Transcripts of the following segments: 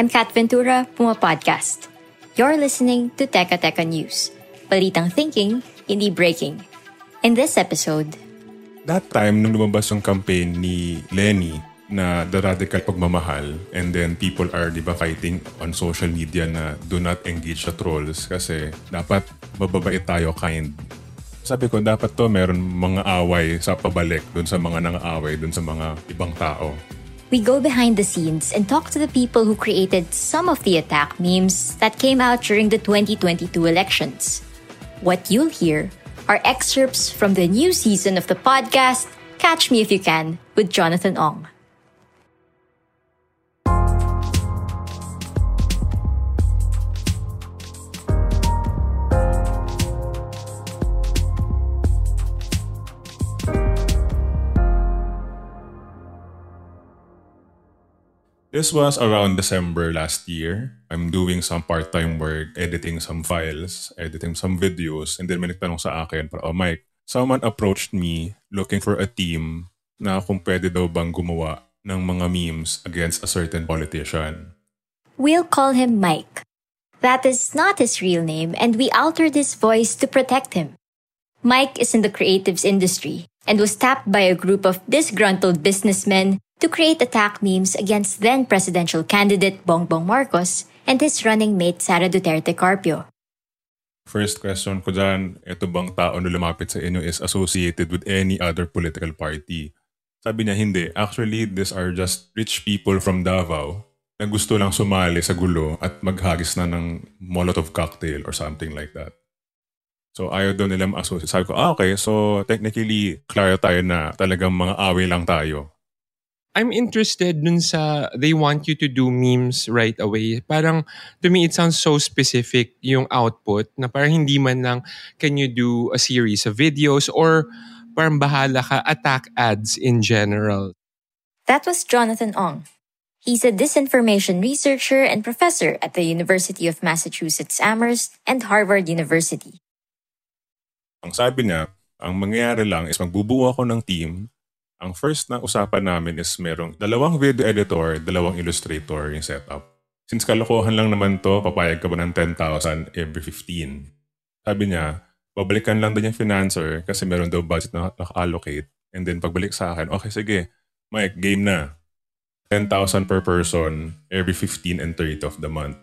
I'm Kat Ventura, Puma Podcast. You're listening to Teka Teka News. Balitang thinking, hindi breaking. In this episode, that time, nung lumabas yung campaign ni Lenny na The Radical Pagmamahal and then people are di ba fighting on social media na do not engage sa trolls kasi dapat mababait tayo kind. Sabi ko, dapat to meron mga away sa pabalik dun sa mga nang-aaway dun sa mga ibang tao. We go behind the scenes and talk to the people who created some of the attack memes that came out during the 2022 elections. What you'll hear are excerpts from the new season of the podcast Catch Me If You Can with Jonathan Ong. This was around December last year. I'm doing some part-time work, editing some files, editing some videos, and then may nagtanong sa akin, para, oh Mike, someone approached me looking for a team na kung pwede daw bang gumawa ng mga memes against a certain politician. We'll call him Mike. That is not his real name, and we altered his voice to protect him. Mike is in the creatives industry and was tapped by a group of disgruntled businessmen to create attack memes against then presidential candidate Bongbong Marcos and his running mate Sara Duterte Carpio. First question ko dyan, ito bang tao na lumapit sa inyo is associated with any other political party? Sabi niya, hindi. Actually, these are just rich people from Davao na gusto lang sumali sa gulo at maghagis na ng Molotov cocktail or something like that. So ayaw daw nila ma-associate. Sabi ko, ah, okay. So technically, klaro tayo na talagang mga away lang tayo. I'm interested dun sa they want you to do memes right away. Parang to me it sounds so specific yung output na parang hindi man lang can you do a series of videos or parang bahala ka attack ads in general. That was Jonathan Ong. He's a disinformation researcher and professor at the University of Massachusetts Amherst and Harvard University. Ang sabi niya, ang mangyayari lang is magbubuo ako ng team ang first na usapan namin is merong dalawang video editor, dalawang illustrator yung setup. Since kalokohan lang naman to, papayag ka ba ng 10,000 every 15? Sabi niya, babalikan lang din yung financer kasi meron daw budget na naka-allocate. And then pagbalik sa akin, okay sige, Mike, game na. 10,000 per person every 15 and 30 of the month.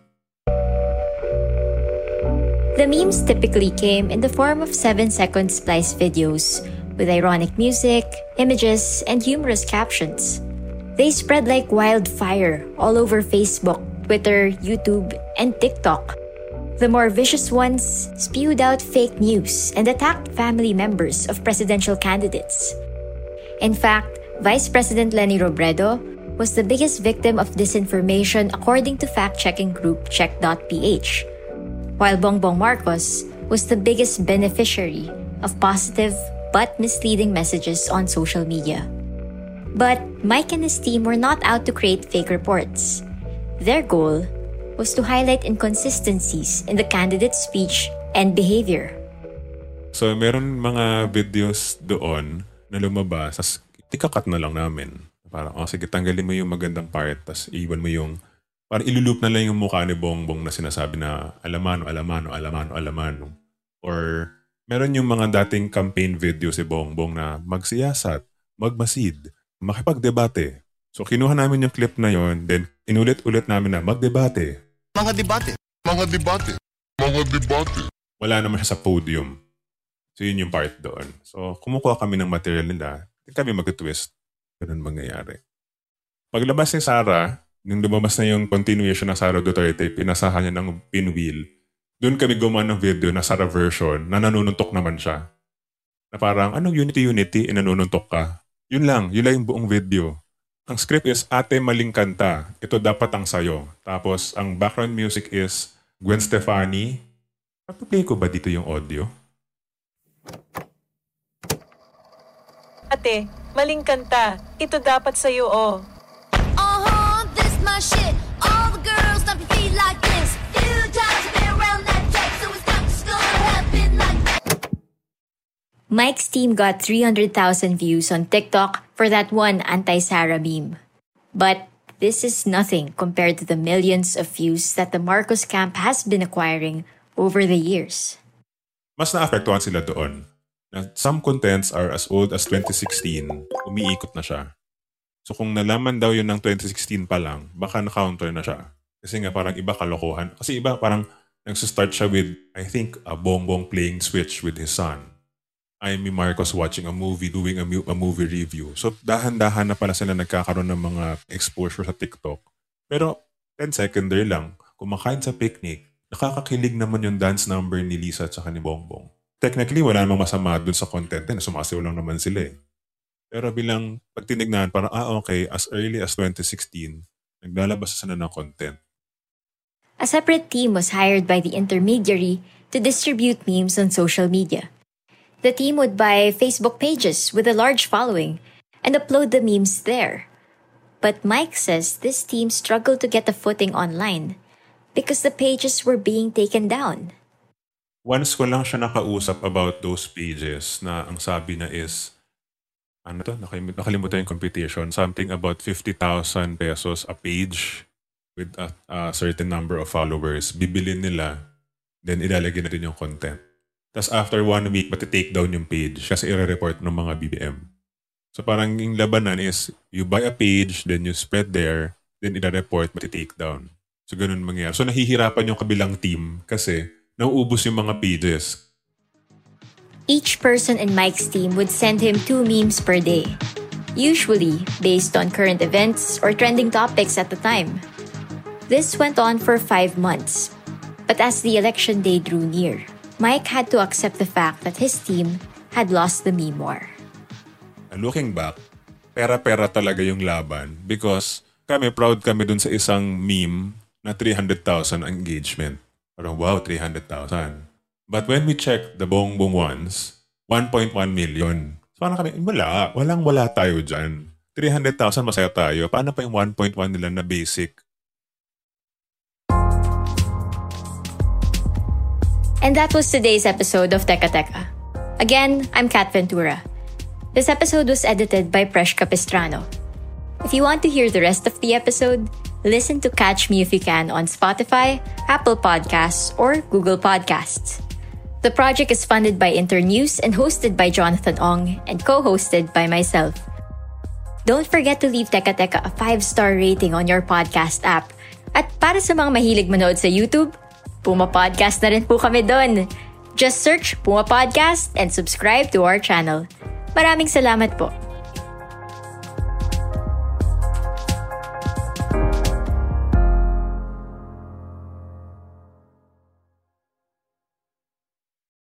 The memes typically came in the form of 7-second splice videos with ironic music, images, and humorous captions. They spread like wildfire all over Facebook, Twitter, YouTube, and TikTok. The more vicious ones spewed out fake news and attacked family members of presidential candidates. In fact, Vice President Lenny Robredo was the biggest victim of disinformation according to fact checking group Check.ph, while Bongbong Marcos was the biggest beneficiary of positive but misleading messages on social media. But Mike and his team were not out to create fake reports. Their goal was to highlight inconsistencies in the candidate's speech and behavior. So, meron mga videos doon na lumabas, tas tikakat na lang namin. Parang, oh sige, tanggalin mo yung magandang part, tas iwan mo yung, parang ilulup na lang yung mukha ni Bongbong na sinasabi na alamano, alamano, alamano, alamano. Or meron yung mga dating campaign video si Bongbong na magsiyasat, magmasid, makipagdebate. So kinuha namin yung clip na yon, then inulit-ulit namin na magdebate. Mga debate. Mga debate. Mga debate. Wala naman siya sa podium. So yun yung part doon. So kumukuha kami ng material nila, then kami mag-twist. Ganun mangyayari. Paglabas ni Sarah, nung lumabas na yung continuation ng Sara Duterte, pinasahan niya ng pinwheel doon kami gumawa ng video na Sara version na nanununtok naman siya. Na parang, anong Unity-Unity? Inanununtok ka. Yun lang, yun lang yung buong video. Ang script is Ate Maling Kanta. Ito dapat ang sayo. Tapos, ang background music is Gwen Stefani. Papaplay ko ba dito yung audio? Ate, maling kanta. Ito dapat sa'yo, oh. Uh-huh, this my shit. Mike's team got 300,000 views on TikTok for that one anti-Sara meme. But this is nothing compared to the millions of views that the Marcos camp has been acquiring over the years. Mas naapektuhan sila doon. Na some contents are as old as 2016. Umiikot na siya. So kung nalaman daw yun ng 2016 pa lang, baka na-counter na siya. Kasi nga parang iba kalokohan. Kasi iba parang nagsistart siya with, I think, a bongbong playing Switch with his son. Amy Marcos watching a movie, doing a, mu- a movie review. So dahan-dahan na pala sila nagkakaroon ng mga exposure sa TikTok. Pero 10 secondary lang, kumakain sa picnic, nakakakilig naman yung dance number ni Lisa at saka ni Bongbong. Technically, wala namang masama dun sa content na sumasayaw lang naman sila eh. Pero bilang pag tinignan, parang, ah okay, as early as 2016, naglalabas na ng content. A separate team was hired by the intermediary to distribute memes on social media. The team would buy Facebook pages with a large following and upload the memes there. But Mike says this team struggled to get a footing online because the pages were being taken down. Once ko lang siya nakausap about those pages na ang sabi na is, ano to, nakalimut, nakalimutan yung computation, something about 50,000 pesos a page with a, a certain number of followers. Bibilin nila, then ilalagay na din yung content. Tapos after one week, mati-take down yung page kasi i-report ng mga BBM. So parang yung labanan is, you buy a page, then you spread there, then i-report, mati-take down. So ganun mangyayari. So nahihirapan yung kabilang team kasi nauubos yung mga pages. Each person in Mike's team would send him two memes per day, usually based on current events or trending topics at the time. This went on for five months. But as the election day drew near, Mike had to accept the fact that his team had lost the meme war. And looking back, pera-pera talaga yung laban because kami proud kami dun sa isang meme na 300,000 ang engagement. Parang wow, 300,000. But when we checked the bongbong ones, 1.1 million. So parang kami, wala. Walang wala tayo dyan. 300,000 masaya tayo. Paano pa yung 1.1 nila na basic? And that was today's episode of Teka Teka. Again, I'm Kat Ventura. This episode was edited by Presh Capistrano. If you want to hear the rest of the episode, listen to Catch Me If You Can on Spotify, Apple Podcasts, or Google Podcasts. The project is funded by Internews and hosted by Jonathan Ong and co-hosted by myself. Don't forget to leave Teka Teka a 5-star rating on your podcast app. At para sa mga mahilig manood sa YouTube, Puma Podcast na rin po kami doon. Just search Puma Podcast and subscribe to our channel. Maraming salamat po.